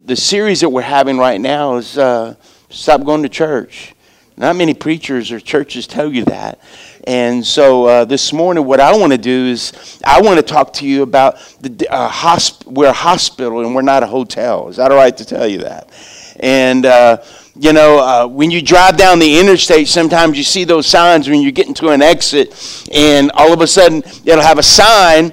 the series that we're having right now is uh, stop going to church. Not many preachers or churches tell you that. And so uh, this morning, what I want to do is I want to talk to you about the uh, hosp- we're a hospital and we're not a hotel. Is that all right to tell you that? And uh, you know, uh, when you drive down the interstate, sometimes you see those signs when you get into an exit, and all of a sudden it'll have a sign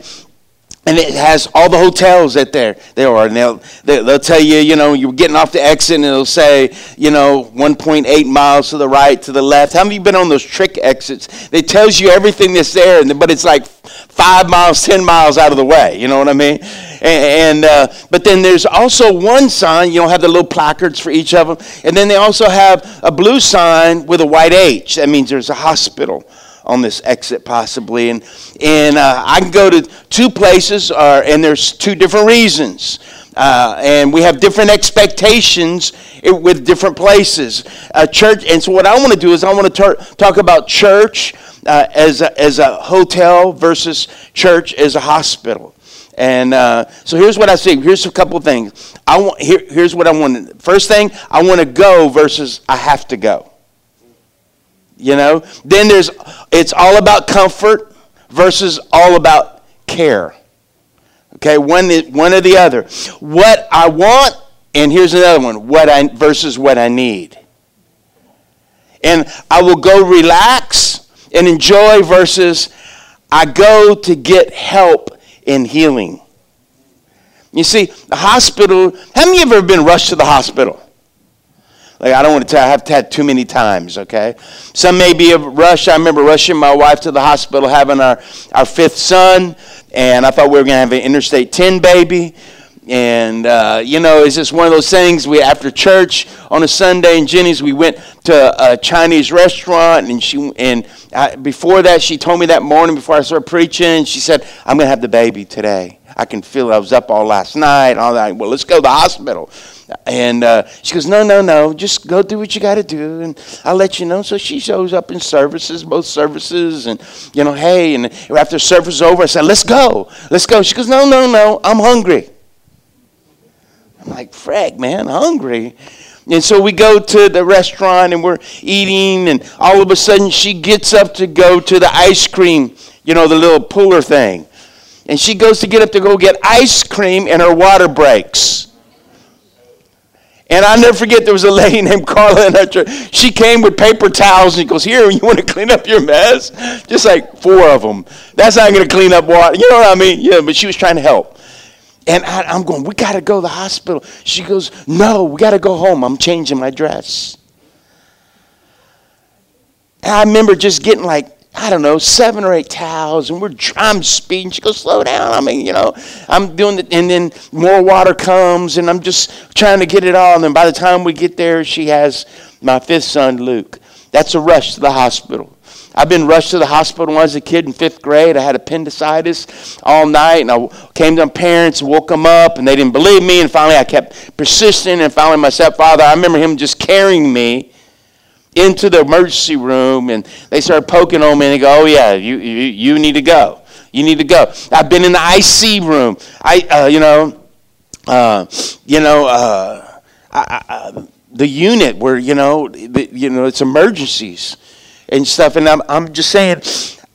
and it has all the hotels that there there are and they'll they'll tell you you know you're getting off the exit and it'll say you know 1.8 miles to the right to the left. How many you been on those trick exits? It tells you everything that's there but it's like five miles ten miles out of the way you know what i mean? And, and uh, but then there's also one sign you don't have the little placards for each of them and then they also have a blue sign with a white h. That means there's a hospital on this exit possibly and and uh, i can go to two places uh, and there's two different reasons uh, and we have different expectations with different places uh, church and so what i want to do is i want to talk about church uh, as, a, as a hotel versus church as a hospital and uh, so here's what I see. Here's a couple of things. I want. Here, here's what I want. First thing, I want to go versus I have to go. You know? Then there's it's all about comfort versus all about care. Okay, one one or the other. What I want, and here's another one, what I versus what I need. And I will go relax and enjoy versus I go to get help in healing. You see, the hospital, how many of you have ever been rushed to the hospital? Like, I don't want to tell, I have had too many times, okay? Some may be a rush. I remember rushing my wife to the hospital having our, our fifth son, and I thought we were going to have an Interstate 10 baby. And, uh, you know, it's just one of those things. We, after church on a Sunday in Jennings, we went to a Chinese restaurant. And, she, and I, before that, she told me that morning before I started preaching, she said, I'm going to have the baby today. I can feel it. I was up all last night. All that. Well, let's go to the hospital. And uh, she goes, No, no, no. Just go do what you got to do, and I'll let you know. So she shows up in services, both services, and, you know, hey. And after service is over, I said, Let's go. Let's go. She goes, No, no, no. I'm hungry. I'm like, Frag, man, hungry. And so we go to the restaurant and we're eating, and all of a sudden she gets up to go to the ice cream, you know, the little puller thing. And she goes to get up to go get ice cream, and her water breaks. And I'll never forget there was a lady named Carla in her church. She came with paper towels and goes, Here, you want to clean up your mess? Just like four of them. That's not going to clean up water. You know what I mean? Yeah, but she was trying to help. And I, am going, We got to go to the hospital. She goes, No, we got to go home. I'm changing my dress. And I remember just getting like I don't know, seven or eight towels, and we're I'm speeding. She goes, slow down. I mean, you know, I'm doing it, and then more water comes, and I'm just trying to get it all. And then by the time we get there, she has my fifth son, Luke. That's a rush to the hospital. I've been rushed to the hospital when I was a kid in fifth grade. I had appendicitis all night, and I came to my parents, woke them up, and they didn't believe me. And finally, I kept persisting, and finally, my stepfather, I remember him just carrying me into the emergency room and they start poking on me and they go, oh, yeah, you, you, you need to go. You need to go. I've been in the IC room. I, uh, you know, uh, you know, uh, I, I, the unit where, you know, the, you know, it's emergencies and stuff. And I'm, I'm just saying,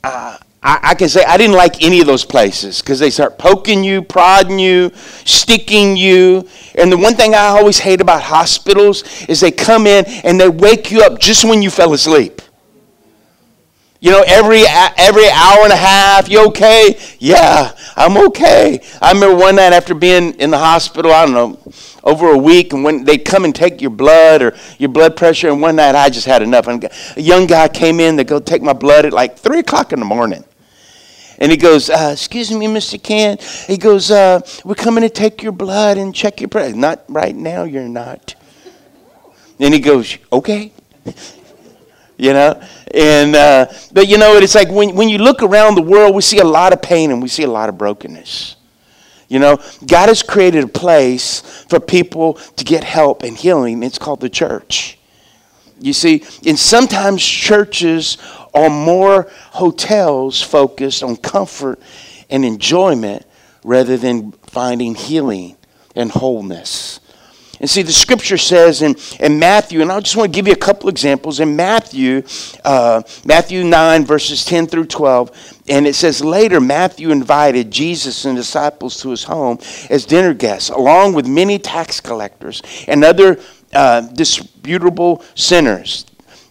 uh, I, I, can say I didn't like any of those places because they start poking you, prodding you, sticking you. And the one thing I always hate about hospitals is they come in and they wake you up just when you fell asleep. You know, every every hour and a half, you okay? Yeah, I'm okay. I remember one night after being in the hospital, I don't know, over a week, and when they come and take your blood or your blood pressure, and one night I just had enough. And a young guy came in to go take my blood at like three o'clock in the morning. And he goes, uh, Excuse me, Mr. Ken. He goes, uh, We're coming to take your blood and check your pressure. Not right now, you're not. And he goes, Okay. you know? And, uh, but you know, it's like when, when you look around the world, we see a lot of pain and we see a lot of brokenness. You know, God has created a place for people to get help and healing. It's called the church. You see, and sometimes churches are more hotels focused on comfort and enjoyment rather than finding healing and wholeness. And see, the scripture says in, in Matthew, and I just want to give you a couple examples. In Matthew, uh, Matthew 9, verses 10 through 12, and it says, Later, Matthew invited Jesus and disciples to his home as dinner guests, along with many tax collectors and other uh, disputable sinners.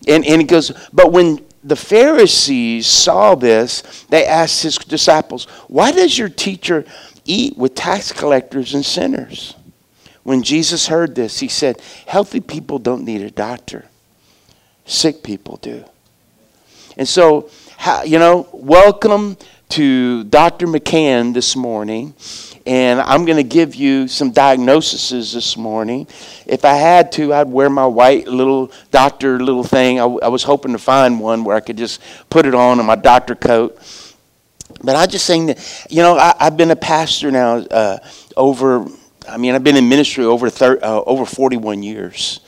And, and he goes, But when the Pharisees saw this, they asked his disciples, Why does your teacher eat with tax collectors and sinners? When Jesus heard this, he said, Healthy people don't need a doctor, sick people do. And so, you know, welcome to Dr. McCann this morning. And I'm going to give you some diagnoses this morning. If I had to, I'd wear my white little doctor little thing. I, I was hoping to find one where I could just put it on in my doctor coat. But I just saying that, you know, I, have been a pastor now uh, over I mean, I've been in ministry over 30, uh, over 41 years.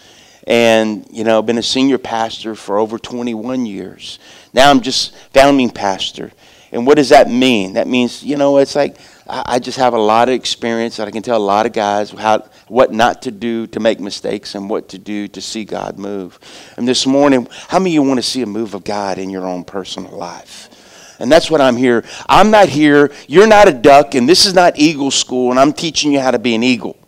And, you know, been a senior pastor for over 21 years. Now I'm just founding pastor. And what does that mean? That means, you know, it's like I, just have a lot of experience that I can tell a lot of guys how, what not to do to make mistakes and what to do to see God move. And this morning, how many of you want to see a move of God in your own personal life? And that's what I'm here. I'm not here. You're not a duck, and this is not eagle school, and I'm teaching you how to be an eagle.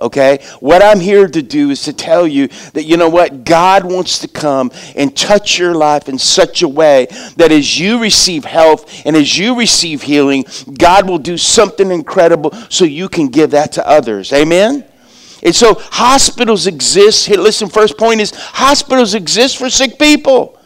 Okay? What I'm here to do is to tell you that, you know what? God wants to come and touch your life in such a way that as you receive health and as you receive healing, God will do something incredible so you can give that to others. Amen? And so hospitals exist. Listen, first point is hospitals exist for sick people.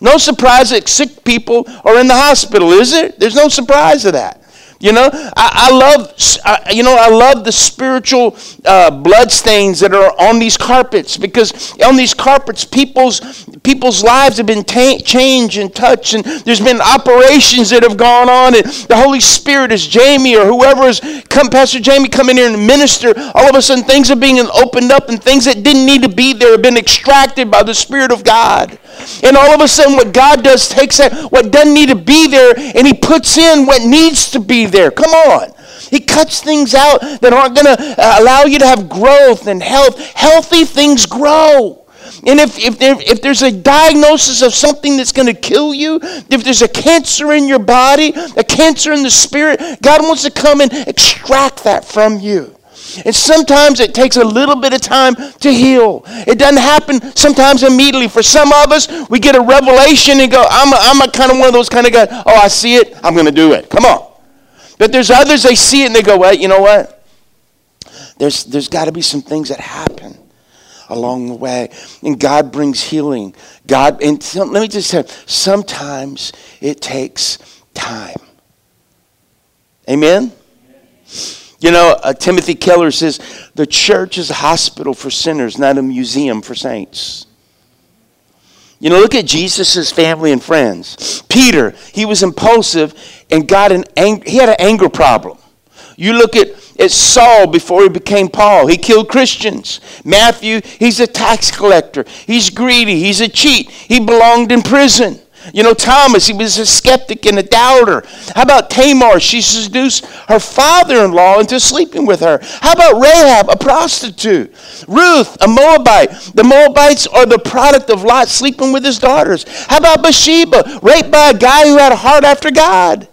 No surprise that sick people are in the hospital, is it? There's no surprise to that. You know, I, I love, I, you know, I love the spiritual uh, blood stains that are on these carpets because on these carpets, people's people's lives have been ta- changed and touched, and there's been operations that have gone on, and the Holy Spirit is Jamie or whoever is come, Pastor Jamie, come in here and minister. All of a sudden, things are being opened up, and things that didn't need to be there have been extracted by the Spirit of God. And all of a sudden, what God does takes that what doesn't need to be there, and He puts in what needs to be there. Come on. He cuts things out that aren't going to uh, allow you to have growth and health. Healthy things grow. And if, if, there, if there's a diagnosis of something that's going to kill you, if there's a cancer in your body, a cancer in the spirit, God wants to come and extract that from you. And sometimes it takes a little bit of time to heal. It doesn't happen sometimes immediately. For some of us, we get a revelation and go, I'm a, I'm a kind of one of those kind of guys, oh, I see it, I'm going to do it. Come on. But there's others, they see it and they go, well, you know what? There's, there's got to be some things that happen along the way. And God brings healing. God, and let me just say, sometimes it takes time. Amen? You know, uh, Timothy Keller says the church is a hospital for sinners, not a museum for saints. You know, look at Jesus' family and friends. Peter, he was impulsive and got an ang- he had an anger problem. You look at, at Saul before he became Paul. He killed Christians. Matthew, he's a tax collector. He's greedy. He's a cheat. He belonged in prison. You know, Thomas, he was a skeptic and a doubter. How about Tamar? She seduced her father in law into sleeping with her. How about Rahab, a prostitute? Ruth, a Moabite. The Moabites are the product of Lot sleeping with his daughters. How about Bathsheba, raped by a guy who had a heart after God?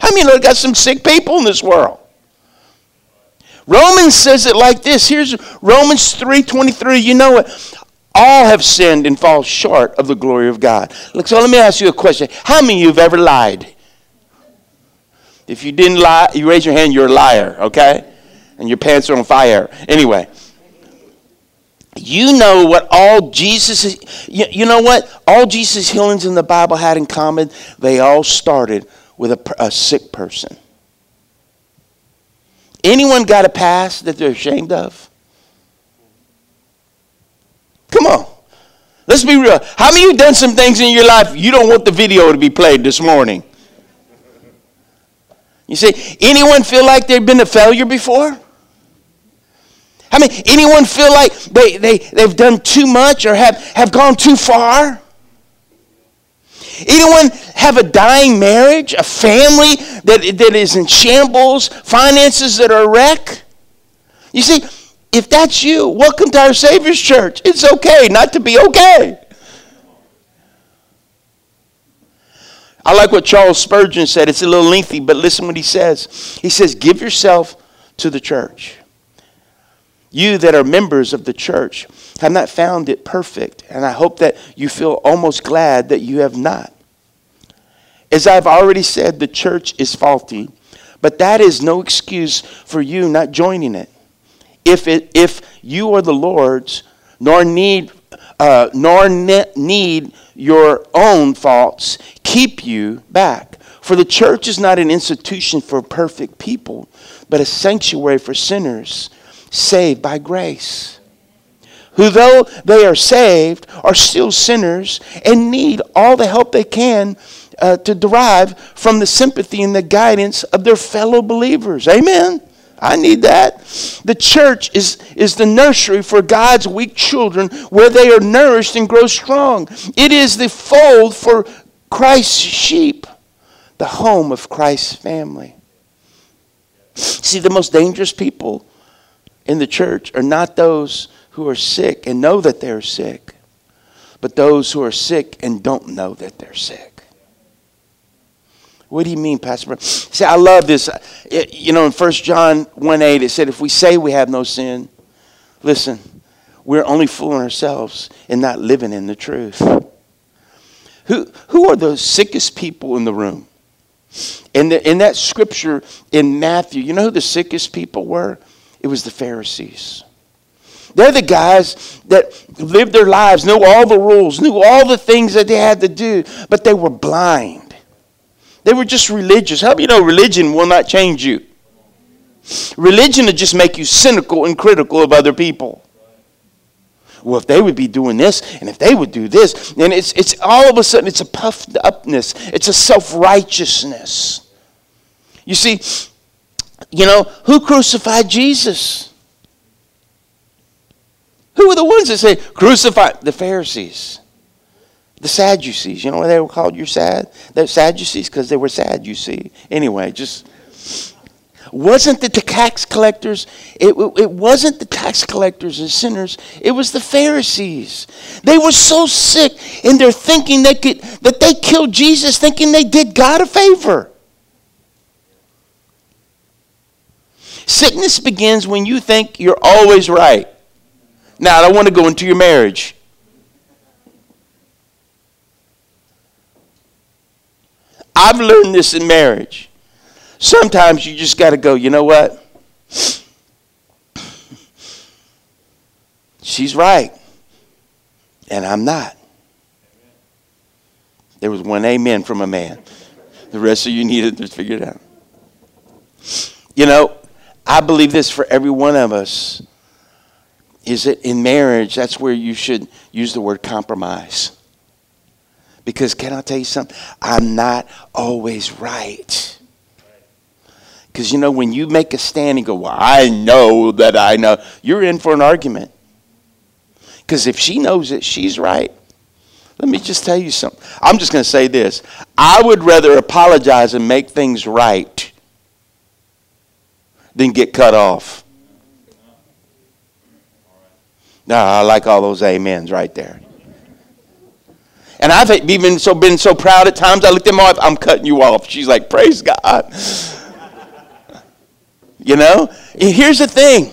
How many know got some sick people in this world? Romans says it like this. Here's Romans 3:23. You know it. All have sinned and fall short of the glory of God. Look, so let me ask you a question. How many of you have ever lied? If you didn't lie, you raise your hand, you're a liar, okay? And your pants are on fire. Anyway. You know what all Jesus, you, you know what? All Jesus' healings in the Bible had in common? They all started with a, a sick person. Anyone got a past that they're ashamed of? Come on. Let's be real. How many of you done some things in your life you don't want the video to be played this morning? You see, anyone feel like they've been a failure before? I mean, anyone feel like they, they, they've done too much or have, have gone too far? Anyone have a dying marriage, a family that, that is in shambles, finances that are a wreck? You see, if that's you, welcome to our Savior's church. It's okay not to be okay. I like what Charles Spurgeon said. It's a little lengthy, but listen what he says. He says, Give yourself to the church. You that are members of the church have not found it perfect, and I hope that you feel almost glad that you have not. As I've already said, the church is faulty, but that is no excuse for you not joining it. If, it, if you are the Lord's, nor need, uh, nor ne- need your own faults keep you back. For the church is not an institution for perfect people, but a sanctuary for sinners saved by grace. Who, though they are saved, are still sinners and need all the help they can uh, to derive from the sympathy and the guidance of their fellow believers. Amen. I need that. The church is, is the nursery for God's weak children where they are nourished and grow strong. It is the fold for Christ's sheep, the home of Christ's family. See, the most dangerous people in the church are not those who are sick and know that they're sick, but those who are sick and don't know that they're sick. What do you mean, Pastor? See, I love this. You know, in 1 John 1 8, it said, if we say we have no sin, listen, we're only fooling ourselves and not living in the truth. Who, who are the sickest people in the room? In, the, in that scripture in Matthew, you know who the sickest people were? It was the Pharisees. They're the guys that lived their lives, knew all the rules, knew all the things that they had to do, but they were blind. They were just religious. How do you know religion will not change you? Religion will just make you cynical and critical of other people. Well, if they would be doing this, and if they would do this, and it's, it's all of a sudden it's a puffed upness, it's a self righteousness. You see, you know, who crucified Jesus? Who were the ones that say, crucify? The Pharisees. The Sadducees. You know why they were called your sad? They're Sadducees because they were sad, you see. Anyway, just wasn't it the tax collectors it, it wasn't the tax collectors and sinners it was the pharisees they were so sick in their thinking they could, that they killed jesus thinking they did god a favor sickness begins when you think you're always right now i don't want to go into your marriage I've learned this in marriage. Sometimes you just got to go, you know what? She's right, and I'm not. There was one amen from a man. The rest of you needed to figure it out. You know, I believe this for every one of us is that in marriage, that's where you should use the word compromise. Because can I tell you something? I'm not always right. Because you know, when you make a stand and go, Well, I know that I know, you're in for an argument. Because if she knows it, she's right. Let me just tell you something. I'm just going to say this I would rather apologize and make things right than get cut off. Now, I like all those amens right there. And I've even so been so proud at times. I looked at my wife, I'm cutting you off. She's like, praise God. you know? Here's the thing.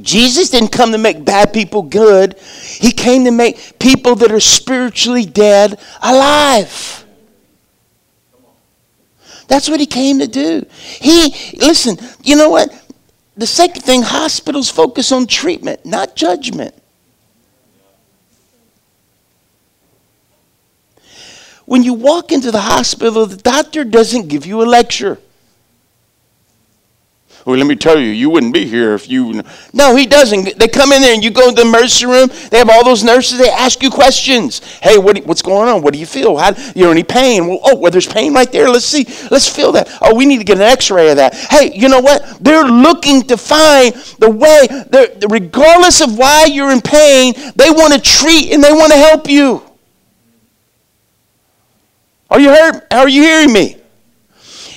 Jesus didn't come to make bad people good. He came to make people that are spiritually dead alive. That's what he came to do. He, listen, you know what? The second thing, hospitals focus on treatment, not judgment. When you walk into the hospital, the doctor doesn't give you a lecture. Well, let me tell you, you wouldn't be here if you. No, he doesn't. They come in there and you go to the emergency room. They have all those nurses. They ask you questions. Hey, what, what's going on? What do you feel? How, you know, any pain? Well, oh, well, there's pain right there. Let's see. Let's feel that. Oh, we need to get an X-ray of that. Hey, you know what? They're looking to find the way. Regardless of why you're in pain, they want to treat and they want to help you. Are you heard? Are you hearing me?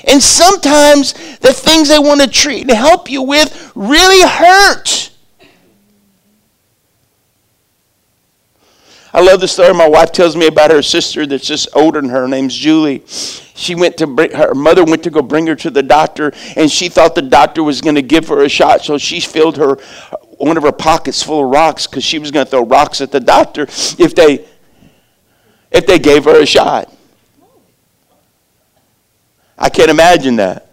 And sometimes the things they want to treat and help you with really hurt. I love the story my wife tells me about her sister that's just older than her. Her name's Julie. She went to bring, her mother went to go bring her to the doctor, and she thought the doctor was going to give her a shot, so she filled her one of her pockets full of rocks because she was going to throw rocks at the doctor if they if they gave her a shot. I can't imagine that.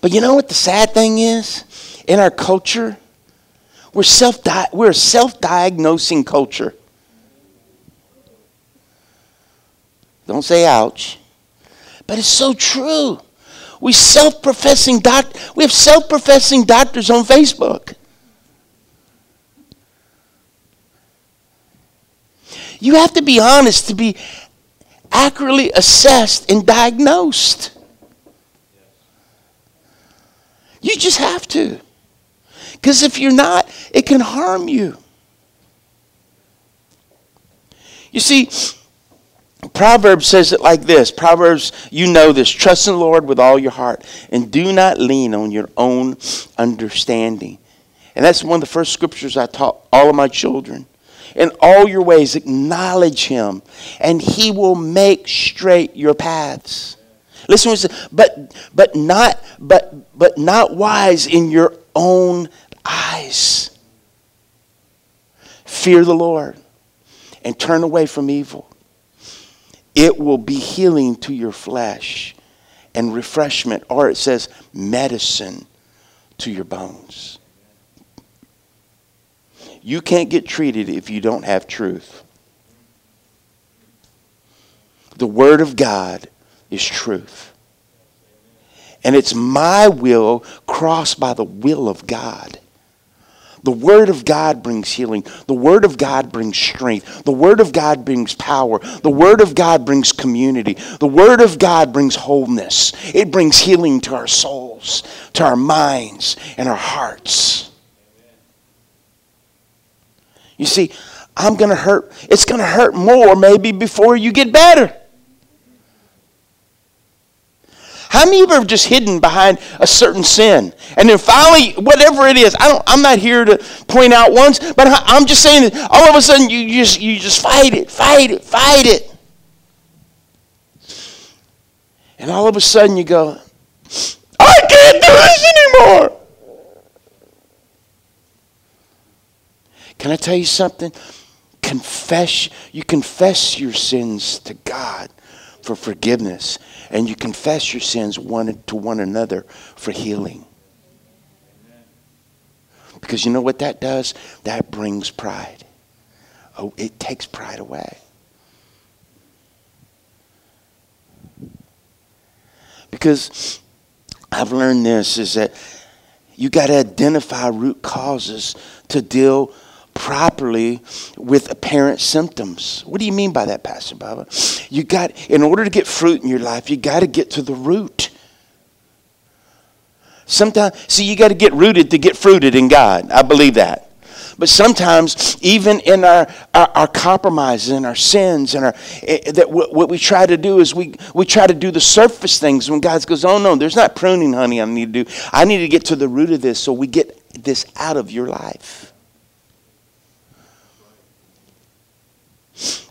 But you know what the sad thing is? In our culture, we're, self we're a self diagnosing culture. Don't say ouch. But it's so true. We self-professing doc- we have self-professing doctors on Facebook. You have to be honest to be accurately assessed and diagnosed. You just have to. Because if you're not, it can harm you. You see, Proverbs says it like this Proverbs, you know this trust in the Lord with all your heart and do not lean on your own understanding. And that's one of the first scriptures I taught all of my children. In all your ways, acknowledge him, and he will make straight your paths. Listen but but not but but not wise in your own eyes. Fear the Lord and turn away from evil. It will be healing to your flesh and refreshment, or it says medicine to your bones. You can't get treated if you don't have truth. The Word of God is truth. And it's my will crossed by the will of God. The Word of God brings healing. The Word of God brings strength. The Word of God brings power. The Word of God brings community. The Word of God brings wholeness. It brings healing to our souls, to our minds, and our hearts. You see, I'm going to hurt. It's going to hurt more maybe before you get better. How many of you just hidden behind a certain sin? And then finally, whatever it is, I don't, I'm not here to point out ones, but I'm just saying that all of a sudden you just, you just fight it, fight it, fight it. And all of a sudden you go, I can't do this anymore. Can I tell you something? Confess, you confess your sins to God for forgiveness, and you confess your sins one to one another for healing. Because you know what that does? That brings pride. Oh, it takes pride away. Because I've learned this is that you got to identify root causes to deal properly with apparent symptoms. What do you mean by that, Pastor Bubba? You got, in order to get fruit in your life, you got to get to the root. Sometimes, see, you got to get rooted to get fruited in God. I believe that. But sometimes, even in our, our, our compromises and our sins, and our eh, that what, what we try to do is we, we try to do the surface things when God goes, Oh, no, there's not pruning, honey, I need to do. I need to get to the root of this so we get this out of your life.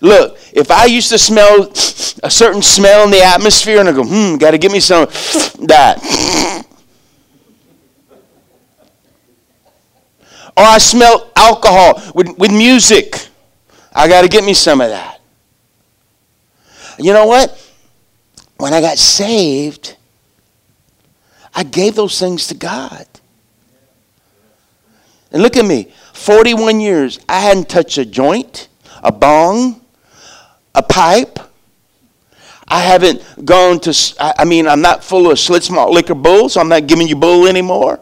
Look, if I used to smell a certain smell in the atmosphere and I go, hmm, got to give me some that. Or I smell alcohol with, with music. I got to get me some of that. You know what? When I got saved, I gave those things to God. And look at me 41 years, I hadn't touched a joint a bong, a pipe. I haven't gone to, I mean, I'm not full of Schlitz malt liquor bull, so I'm not giving you bull anymore.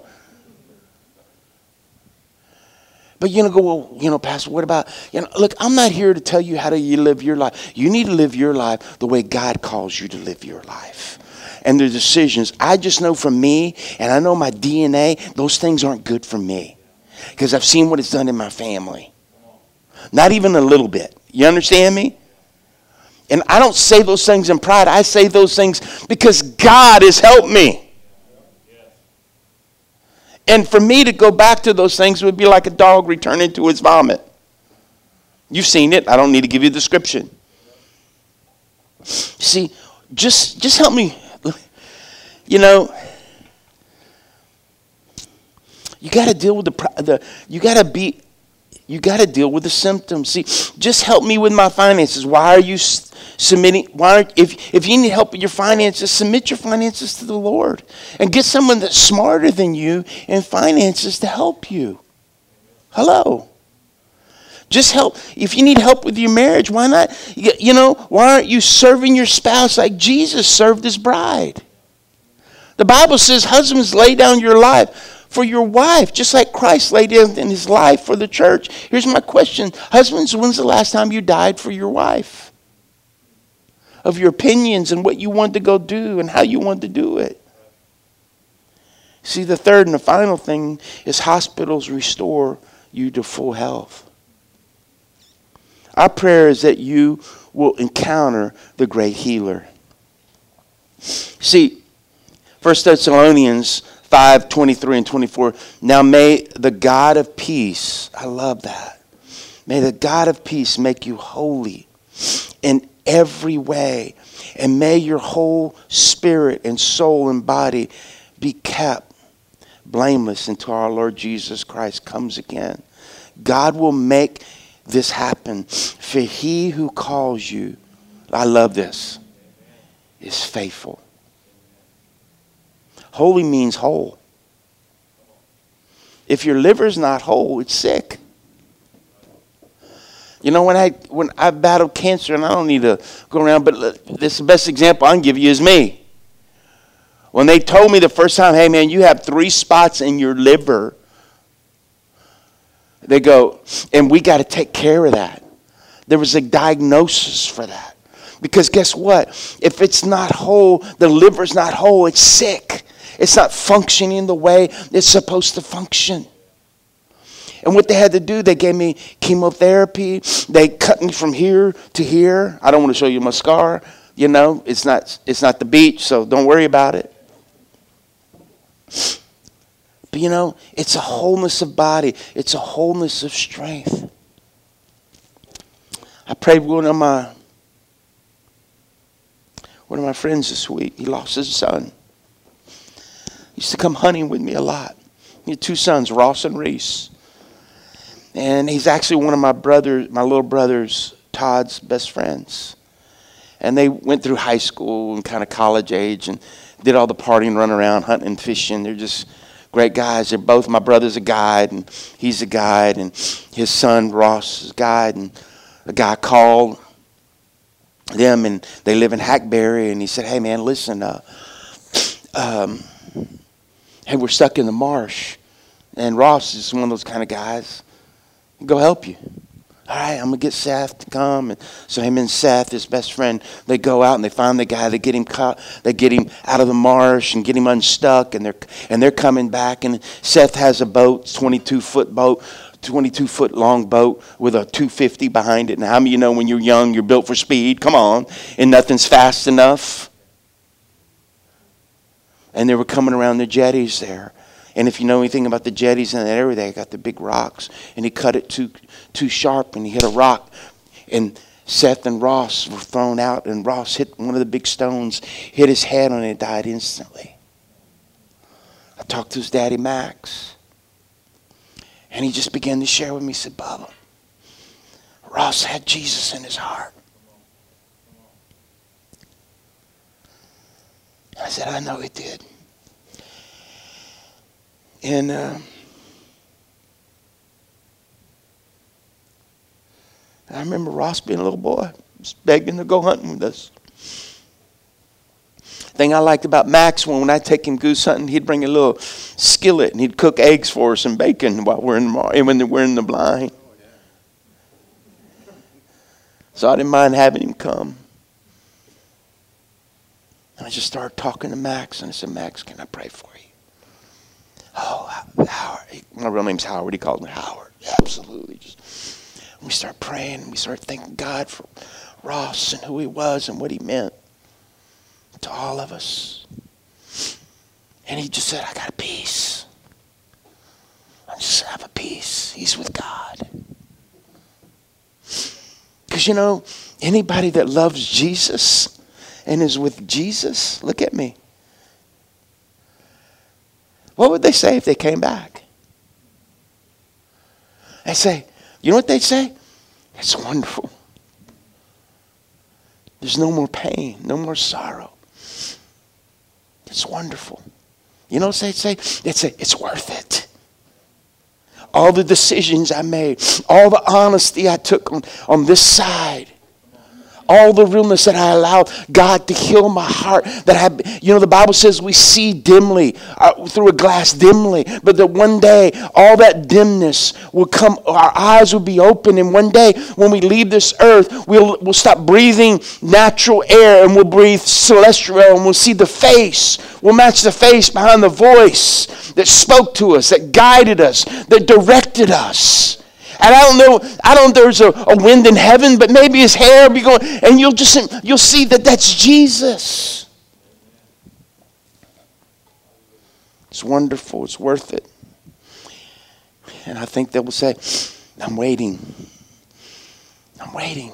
But you know, go, well, you know, Pastor, what about, you know, look, I'm not here to tell you how to live your life. You need to live your life the way God calls you to live your life. And the decisions, I just know from me, and I know my DNA, those things aren't good for me. Because I've seen what it's done in my family. Not even a little bit. You understand me? And I don't say those things in pride. I say those things because God has helped me. And for me to go back to those things would be like a dog returning to its vomit. You've seen it. I don't need to give you a description. See, just just help me. You know, you got to deal with the, the you got to be you got to deal with the symptoms. See, just help me with my finances. Why are you submitting? Why, are, if if you need help with your finances, submit your finances to the Lord and get someone that's smarter than you in finances to help you. Hello. Just help. If you need help with your marriage, why not? You know, why aren't you serving your spouse like Jesus served his bride? The Bible says, husbands, lay down your life for your wife, just like Christ laid in his life for the church. Here's my question Husbands, when's the last time you died for your wife? Of your opinions and what you want to go do and how you want to do it. See, the third and the final thing is hospitals restore you to full health. Our prayer is that you will encounter the great healer. See, 1 Thessalonians 5 23 and 24. Now may the God of peace, I love that. May the God of peace make you holy in every way, and may your whole spirit and soul and body be kept blameless until our Lord Jesus Christ comes again. God will make this happen, for he who calls you, I love this, is faithful. Holy means whole. If your liver's not whole, it's sick. You know, when I when I battled cancer, and I don't need to go around, but this the best example I can give you is me. When they told me the first time, hey man, you have three spots in your liver, they go, and we got to take care of that. There was a diagnosis for that. Because guess what? If it's not whole, the liver's not whole, it's sick. It's not functioning the way it's supposed to function. And what they had to do, they gave me chemotherapy. They cut me from here to here. I don't want to show you my scar. You know, it's not, it's not the beach, so don't worry about it. But you know, it's a wholeness of body, it's a wholeness of strength. I prayed with one of my one of my friends this week. He lost his son used to come hunting with me a lot. He had two sons, Ross and Reese. And he's actually one of my brothers, my little brother's, Todd's best friends. And they went through high school and kind of college age and did all the partying, run around, hunting and fishing. They're just great guys. They're both, my brother's a guide and he's a guide and his son, Ross, is a guide. And a guy called them and they live in Hackberry and he said, hey man, listen, uh, um, hey, we're stuck in the marsh. And Ross is one of those kind of guys. Go help you. All right, I'm gonna get Seth to come. And so him and Seth, his best friend, they go out and they find the guy. They get him caught. They get him out of the marsh and get him unstuck. And they're and they're coming back. And Seth has a boat, 22 foot boat, 22 foot long boat with a 250 behind it. And how many you know when you're young, you're built for speed? Come on, and nothing's fast enough and they were coming around the jetties there. And if you know anything about the jetties in that area, they got the big rocks. And he cut it too, too sharp and he hit a rock. And Seth and Ross were thrown out, and Ross hit one of the big stones, hit his head on it, and died instantly. I talked to his daddy, Max. And he just began to share with me. He said, Bubba, Ross had Jesus in his heart. I said, I know it did. And uh, I remember Ross being a little boy, just begging to go hunting with us. Thing I liked about Max when, when I take him goose hunting, he'd bring a little skillet and he'd cook eggs for us and bacon while we're in the, when we're in the blind. So I didn't mind having him come. And I just started talking to Max, and I said, Max, can I pray for you? Oh, Howard. My real name's Howard. He called me Howard. absolutely. Just, we start praying. and We start thanking God for Ross and who he was and what he meant to all of us. And he just said, I got a peace. I just have a peace. He's with God. Because you know, anybody that loves Jesus and is with Jesus, look at me. What would they say if they came back? They say, you know what they'd say? It's wonderful. There's no more pain, no more sorrow. It's wonderful. You know what they'd say? They'd say, it's worth it. All the decisions I made, all the honesty I took on, on this side, all the realness that I allowed God to heal my heart. That I, you know, the Bible says we see dimly uh, through a glass dimly, but that one day all that dimness will come. Our eyes will be open, and one day when we leave this earth, we'll we'll stop breathing natural air and we'll breathe celestial, and we'll see the face. We'll match the face behind the voice that spoke to us, that guided us, that directed us. And I don't know, I don't know there's a, a wind in heaven, but maybe his hair will be going, and you'll just you'll see that that's Jesus. It's wonderful, it's worth it. And I think they will say, I'm waiting. I'm waiting.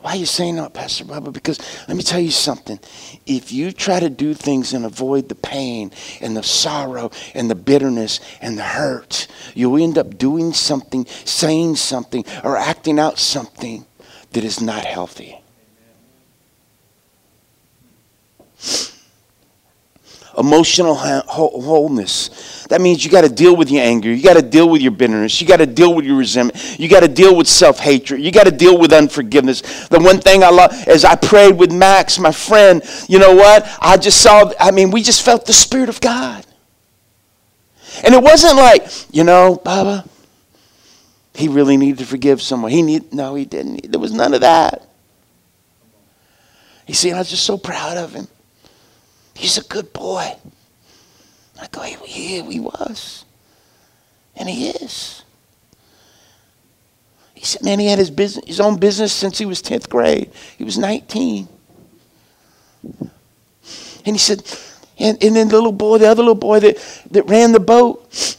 Why are you saying that, Pastor Bubba? Because let me tell you something. If you try to do things and avoid the pain and the sorrow and the bitterness and the hurt, you'll end up doing something, saying something, or acting out something that is not healthy. emotional wholeness. That means you got to deal with your anger. You got to deal with your bitterness. You got to deal with your resentment. You got to deal with self hatred. You got to deal with unforgiveness. The one thing I love, as I prayed with Max, my friend, you know what? I just saw, I mean, we just felt the Spirit of God. And it wasn't like, you know, Bubba, he really needed to forgive someone. He need no, he didn't. There was none of that. You see, I was just so proud of him. He's a good boy. I go, yeah, he was. And he is. He said, man, he had his, business, his own business since he was 10th grade. He was 19. And he said, and, and then the little boy, the other little boy that, that ran the boat,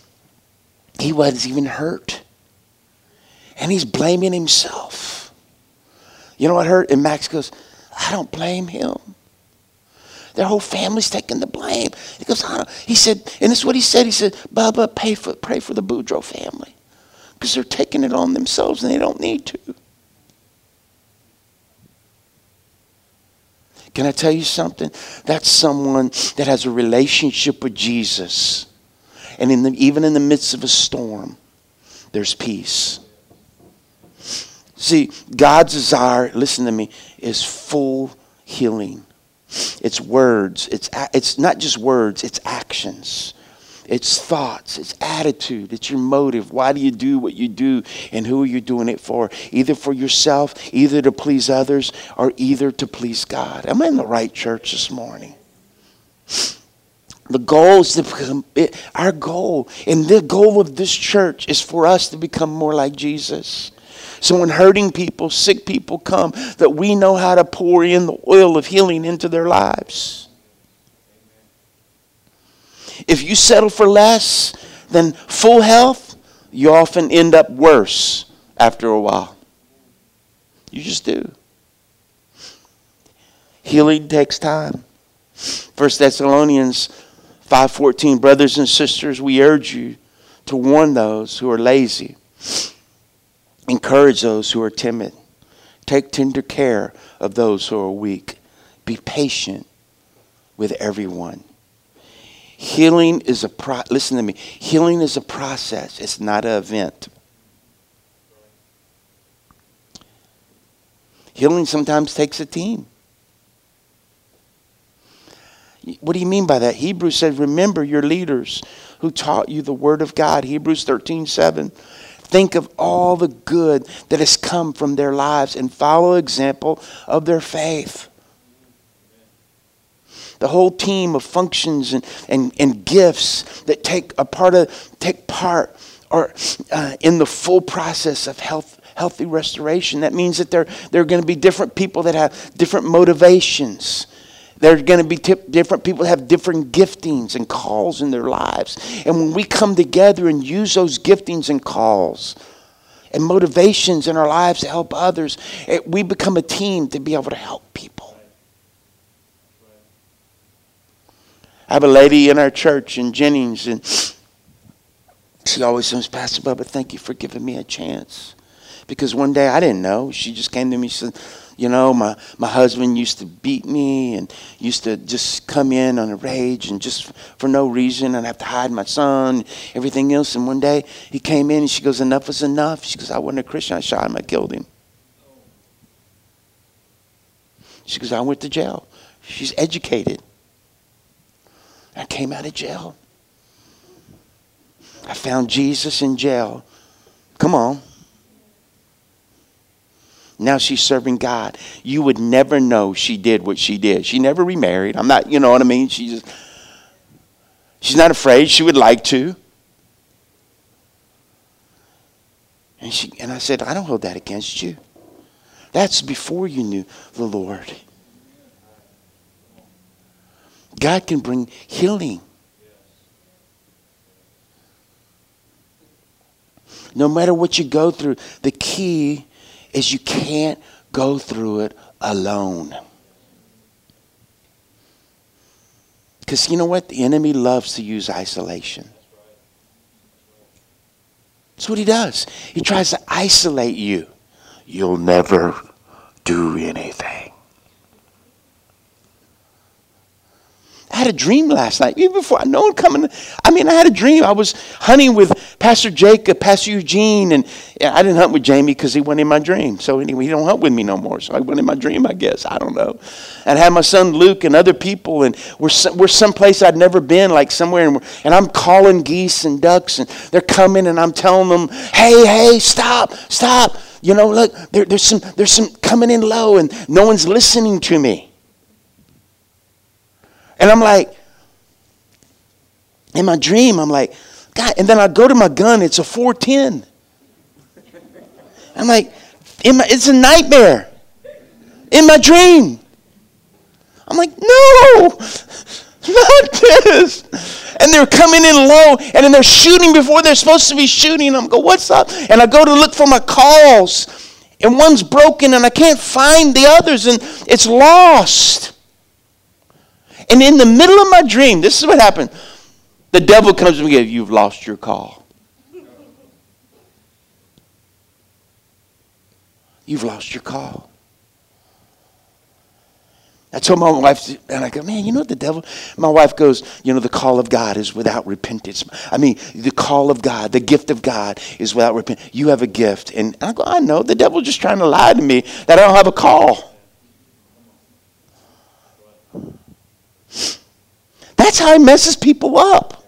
he wasn't even hurt. And he's blaming himself. You know what hurt? And Max goes, I don't blame him. Their whole family's taking the blame. He goes, I don't. he said, and this is what he said. He said, Bubba, pay for, pray for the Boudreaux family because they're taking it on themselves and they don't need to. Can I tell you something? That's someone that has a relationship with Jesus. And in the, even in the midst of a storm, there's peace. See, God's desire, listen to me, is full healing. It's words. It's, it's not just words, it's actions. It's thoughts, it's attitude, it's your motive. Why do you do what you do and who are you doing it for? Either for yourself, either to please others, or either to please God. Am I in the right church this morning? The goal is to become, it, our goal, and the goal of this church is for us to become more like Jesus. So when hurting people, sick people come, that we know how to pour in the oil of healing into their lives. If you settle for less than full health, you often end up worse after a while. You just do. Healing takes time. 1 Thessalonians 5:14 Brothers and sisters, we urge you to warn those who are lazy Encourage those who are timid. Take tender care of those who are weak. Be patient with everyone. Healing is a pro- listen to me. Healing is a process. It's not an event. Healing sometimes takes a team. What do you mean by that? Hebrews says, remember your leaders who taught you the word of God. Hebrews 13, 7. Think of all the good that has come from their lives and follow example of their faith. The whole team of functions and, and, and gifts that take a part of take part or uh, in the full process of health healthy restoration. That means that there, there are going to be different people that have different motivations. There are going to be different people have different giftings and calls in their lives. And when we come together and use those giftings and calls and motivations in our lives to help others, it, we become a team to be able to help people. I have a lady in our church in Jennings, and she always says, Pastor Bubba, thank you for giving me a chance. Because one day I didn't know. She just came to me and said, you know, my, my husband used to beat me and used to just come in on a rage and just for no reason and have to hide my son, everything else. And one day he came in and she goes, Enough is enough. She goes, I wasn't a Christian. I shot him. I killed him. She goes, I went to jail. She's educated. I came out of jail. I found Jesus in jail. Come on. Now she's serving God. You would never know she did what she did. She never remarried. I'm not, you know what I mean? She just, she's not afraid. She would like to. And, she, and I said, I don't hold that against you. That's before you knew the Lord. God can bring healing. No matter what you go through, the key is you can't go through it alone. Because you know what? The enemy loves to use isolation. That's what he does. He tries to isolate you. You'll never do anything. I had a dream last night, even before no one coming. I mean, I had a dream. I was hunting with Pastor Jacob, Pastor Eugene, and I didn't hunt with Jamie because he went in my dream. So anyway, he don't hunt with me no more. So I went in my dream, I guess. I don't know. And I had my son Luke and other people, and we're we're someplace I'd never been, like somewhere, and, and I'm calling geese and ducks, and they're coming, and I'm telling them, "Hey, hey, stop, stop." You know, look, there, there's some there's some coming in low, and no one's listening to me. And I'm like, in my dream, I'm like, God, and then I go to my gun, it's a 410. I'm like, my, it's a nightmare. In my dream. I'm like, no, not this. And they're coming in low, and then they're shooting before they're supposed to be shooting. I'm go, what's up? And I go to look for my calls, and one's broken, and I can't find the others, and it's lost. And in the middle of my dream, this is what happened. The devil comes to me and goes, You've lost your call. You've lost your call. I told my wife, and I go, man, you know what the devil? My wife goes, you know, the call of God is without repentance. I mean, the call of God, the gift of God is without repentance. You have a gift. And I go, I know. The devil's just trying to lie to me that I don't have a call. That's how he messes people up.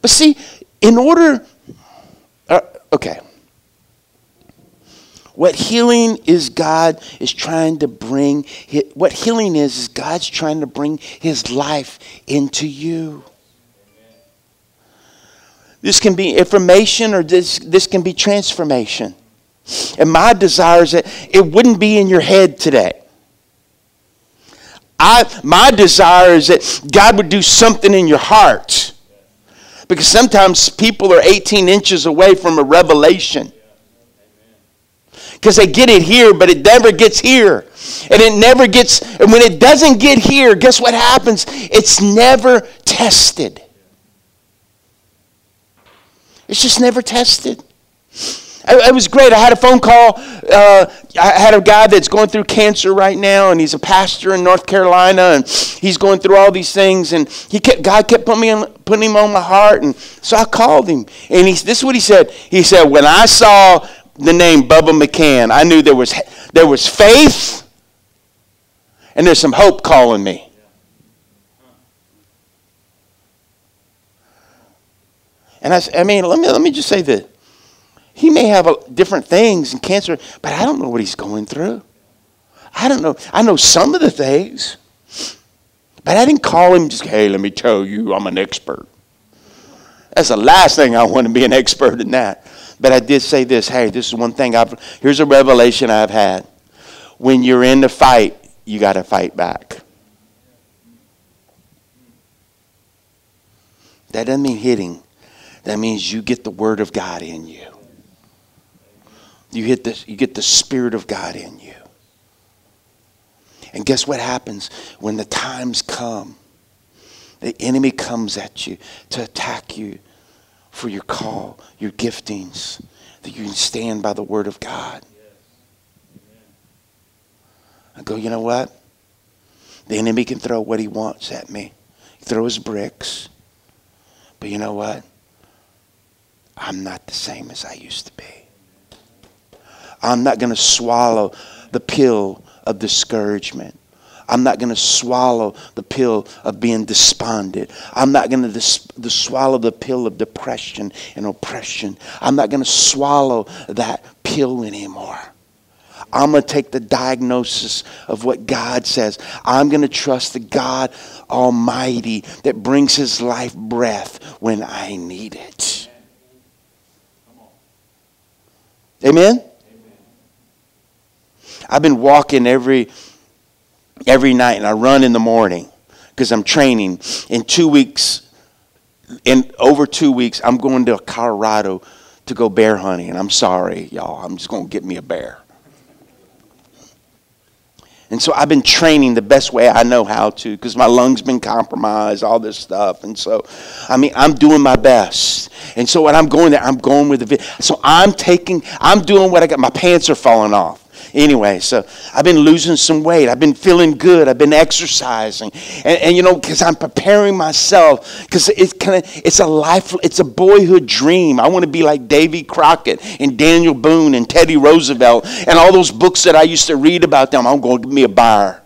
But see, in order, uh, okay. What healing is God is trying to bring, what healing is, is God's trying to bring his life into you. This can be information or this, this can be transformation. And my desire is that it wouldn't be in your head today. I, my desire is that God would do something in your heart. Because sometimes people are 18 inches away from a revelation. Because they get it here, but it never gets here. And it never gets, and when it doesn't get here, guess what happens? It's never tested. It's just never tested. It was great. I had a phone call. Uh, I had a guy that's going through cancer right now, and he's a pastor in North Carolina, and he's going through all these things. And he kept, God kept putting, me on, putting him on my heart, and so I called him. And he, this is what he said. He said, "When I saw the name Bubba McCann, I knew there was there was faith, and there's some hope calling me." And I, I mean, let me let me just say this. He may have a, different things and cancer, but I don't know what he's going through. I don't know. I know some of the things, but I didn't call him just, hey, let me tell you, I'm an expert. That's the last thing I want to be an expert in that. But I did say this hey, this is one thing I've, here's a revelation I've had. When you're in the fight, you got to fight back. That doesn't mean hitting, that means you get the Word of God in you. You, hit the, you get the Spirit of God in you. And guess what happens when the times come? The enemy comes at you to attack you for your call, your giftings, that you can stand by the Word of God. I go, you know what? The enemy can throw what he wants at me. He his bricks. But you know what? I'm not the same as I used to be. I'm not going to swallow the pill of discouragement. I'm not going to swallow the pill of being despondent. I'm not going to swallow the pill of depression and oppression. I'm not going to swallow that pill anymore. I'm going to take the diagnosis of what God says. I'm going to trust the God Almighty that brings His life breath when I need it. Amen? I've been walking every every night and I run in the morning because I'm training. In two weeks, in over two weeks, I'm going to Colorado to go bear hunting. And I'm sorry, y'all. I'm just going to get me a bear. And so I've been training the best way I know how to because my lungs been compromised, all this stuff. And so, I mean, I'm doing my best. And so when I'm going there, I'm going with the. So I'm taking, I'm doing what I got. My pants are falling off. Anyway, so I've been losing some weight. I've been feeling good. I've been exercising, and, and you know, because I'm preparing myself. Because it's kind of it's a life, it's a boyhood dream. I want to be like Davy Crockett and Daniel Boone and Teddy Roosevelt and all those books that I used to read about them. I'm going to me a bar.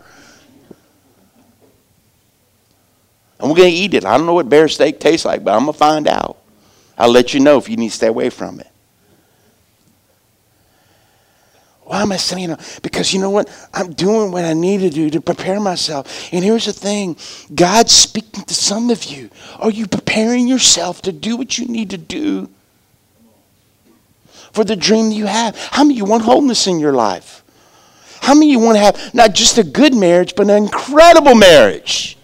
And we're going to eat it. I don't know what bear steak tastes like, but I'm going to find out. I'll let you know if you need to stay away from it. Why am I saying that? Because you know what? I'm doing what I need to do to prepare myself. And here's the thing God's speaking to some of you. Are you preparing yourself to do what you need to do for the dream you have? How many you want wholeness in your life? How many you want to have not just a good marriage, but an incredible marriage?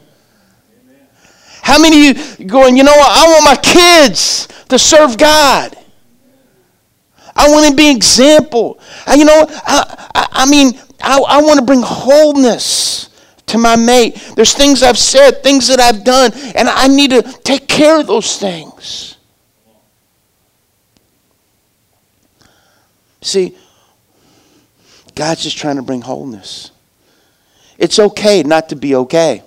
How many of you going, you know what? I want my kids to serve God. I want to be example. I, you know, I, I, I mean, I, I want to bring wholeness to my mate. There's things I've said, things that I've done, and I need to take care of those things. See, God's just trying to bring wholeness. It's okay not to be okay.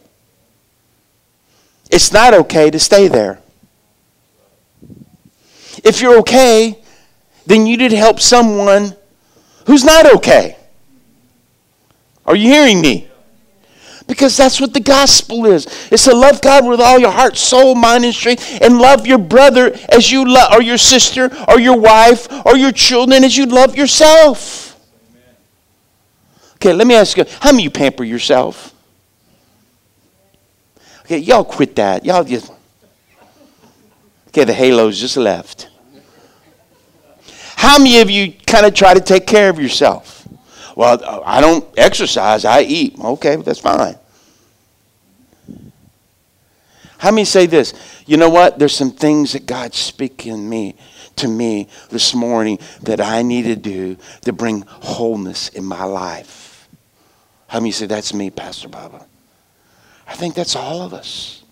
It's not okay to stay there. If you're okay, then you did help someone who's not okay. Are you hearing me? Because that's what the gospel is. It's to love God with all your heart, soul, mind, and strength, and love your brother as you love, or your sister, or your wife, or your children as you love yourself. Okay, let me ask you, how many you pamper yourself? Okay, y'all quit that. Y'all just. Okay, the halo's just left. How many of you kind of try to take care of yourself? Well, I don't exercise, I eat. Okay, that's fine. How many say this? You know what? There's some things that God's speaking me to me this morning that I need to do to bring wholeness in my life. How many say that's me, Pastor Bubba? I think that's all of us.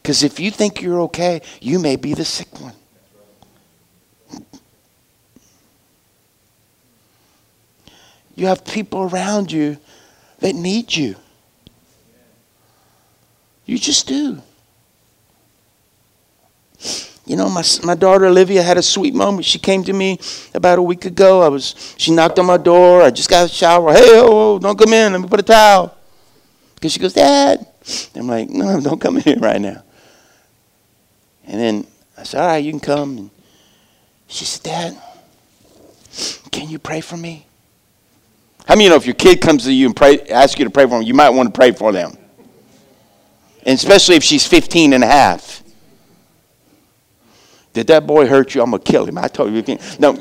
Because if you think you're okay, you may be the sick one. You have people around you that need you. You just do. You know, my, my daughter Olivia had a sweet moment. She came to me about a week ago. I was she knocked on my door. I just got a shower. Hey, oh, oh don't come in. Let me put a towel. Because she goes, Dad. I'm like, no, don't come in here right now. And then I said, all right, you can come. And she said, Dad, can you pray for me? How many you know if your kid comes to you and pray, asks you to pray for them, you might want to pray for them? And especially if she's 15 and a half. Did that boy hurt you? I'm going to kill him. I told you. No.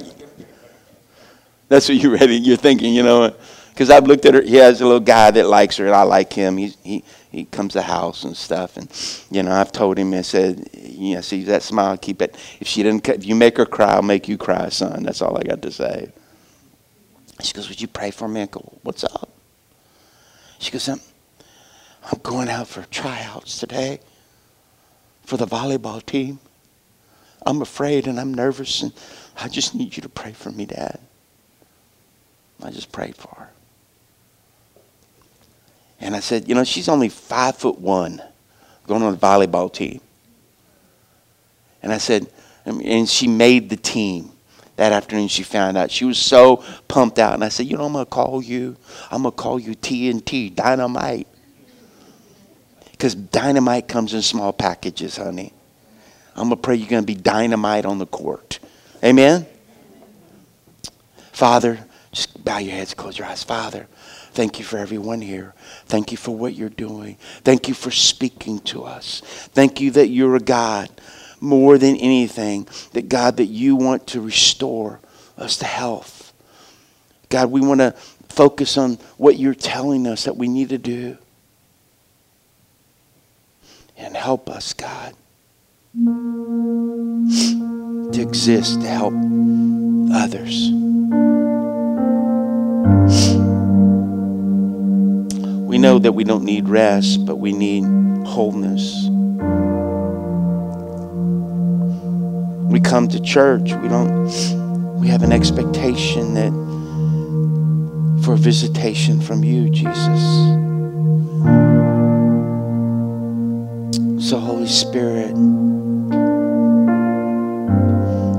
That's what you're ready. You're thinking, you know. Because I've looked at her. He has a little guy that likes her, and I like him. He, he, he comes to the house and stuff. And, you know, I've told him, I said, you know, see that smile, keep it. If she didn't, if you make her cry, I'll make you cry, son. That's all I got to say. She goes, Would you pray for me? I go, What's up? She goes, I'm, I'm going out for tryouts today for the volleyball team. I'm afraid and I'm nervous, and I just need you to pray for me, Dad. I just prayed for her. And I said, You know, she's only five foot one going on the volleyball team. And I said, and she made the team that afternoon she found out. She was so pumped out. And I said, You know, I'm going to call you. I'm going to call you TNT, dynamite. Because dynamite comes in small packages, honey. I'm going to pray you're going to be dynamite on the court. Amen? Father, just bow your heads, close your eyes. Father, thank you for everyone here. Thank you for what you're doing. Thank you for speaking to us. Thank you that you're a God more than anything, that God, that you want to restore us to health. God, we want to focus on what you're telling us that we need to do. And help us, God, to exist, to help others. We know that we don't need rest, but we need wholeness. We come to church, we don't we have an expectation that for visitation from you, Jesus. So Holy Spirit,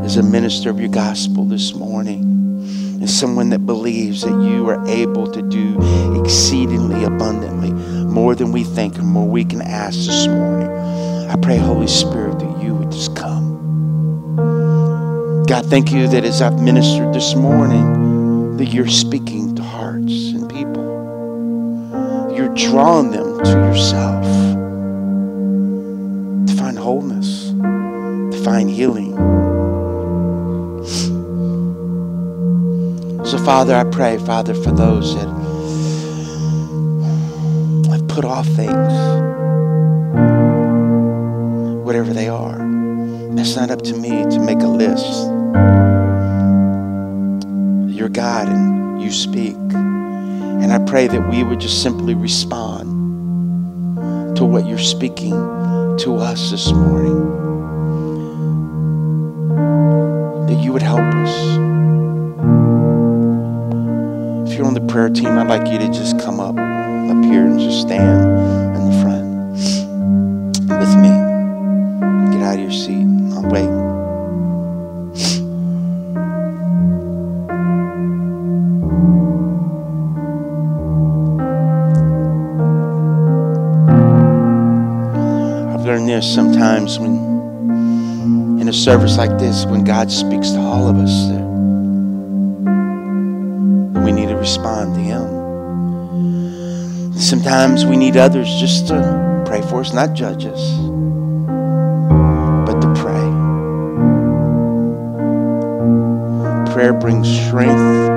as a minister of your gospel this morning, as someone that believes that you are able to do exceedingly abundantly more than we think and more we can ask this morning. I pray, Holy Spirit, God, thank you that as I've ministered this morning, that you're speaking to hearts and people. You're drawing them to yourself to find wholeness, to find healing. So, Father, I pray, Father, for those that have put off things, whatever they are. It's not up to me to make a list. You're God and you speak. And I pray that we would just simply respond to what you're speaking to us this morning. That you would help us. If you're on the prayer team, I'd like you to just come up up here and just stand sometimes when, in a service like this, when God speaks to all of us, that we need to respond to Him. Sometimes we need others just to pray for us, not judge us, but to pray. Prayer brings strength.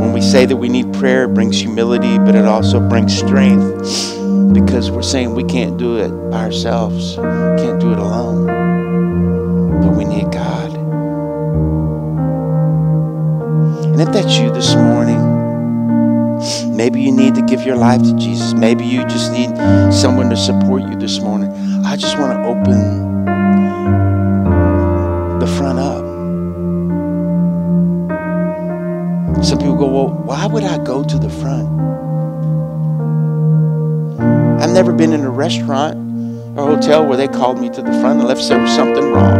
When we say that we need prayer, it brings humility, but it also brings strength because we're saying we can't do it by ourselves, can't do it alone. But we need God. And if that's you this morning, maybe you need to give your life to Jesus. Maybe you just need someone to support you this morning. I just want to open the front up. Some people go, well, why would I go to the front? Never been in a restaurant or hotel where they called me to the front unless there was something wrong.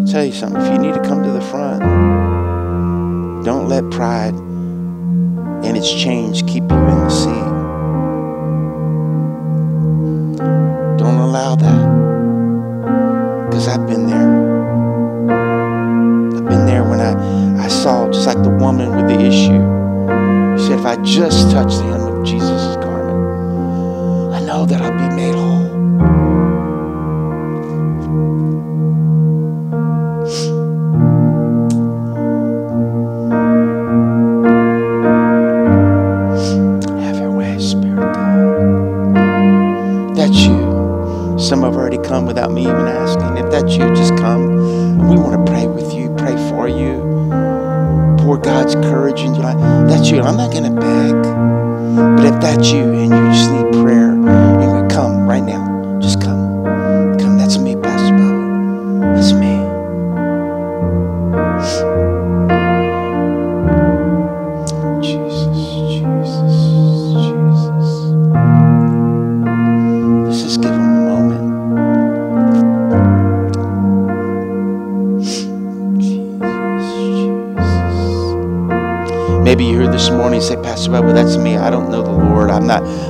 I'll tell you something, if you need to come to the front, don't let pride and its change keep you in the seat. Don't allow that. Because I've been there. I've been there when I, I saw, just like the woman with the issue. She said, if I just touch the Jesus' garment, I know that I'll be made whole.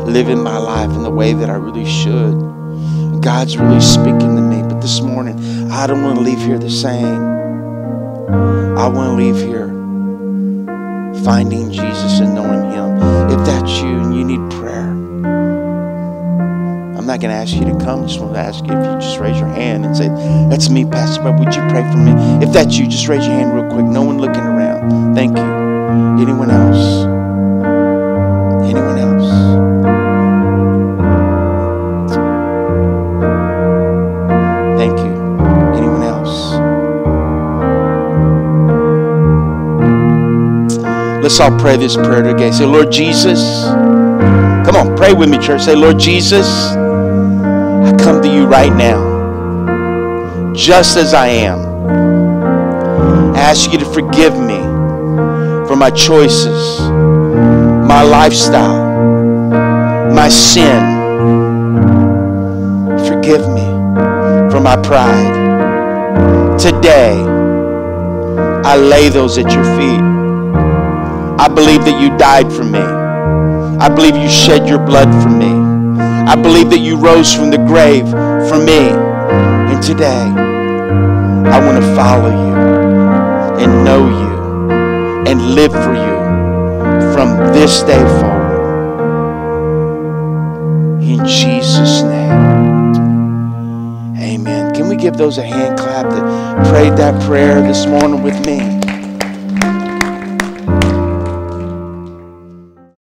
Living my life in the way that I really should. God's really speaking to me. But this morning, I don't want to leave here the same. I want to leave here finding Jesus and knowing Him. If that's you and you need prayer, I'm not going to ask you to come. I just want to ask you if you just raise your hand and say, That's me, Pastor Bob. Would you pray for me? If that's you, just raise your hand real quick. No one looking around. Thank you. Anyone else? Let's all pray this prayer together. Say, Lord Jesus. Come on, pray with me, church. Say, Lord Jesus, I come to you right now, just as I am. I ask you to forgive me for my choices, my lifestyle, my sin. Forgive me for my pride. Today, I lay those at your feet. I believe that you died for me. I believe you shed your blood for me. I believe that you rose from the grave for me. And today, I want to follow you and know you and live for you from this day forward. In Jesus' name. Amen. Can we give those a hand clap that prayed that prayer this morning with?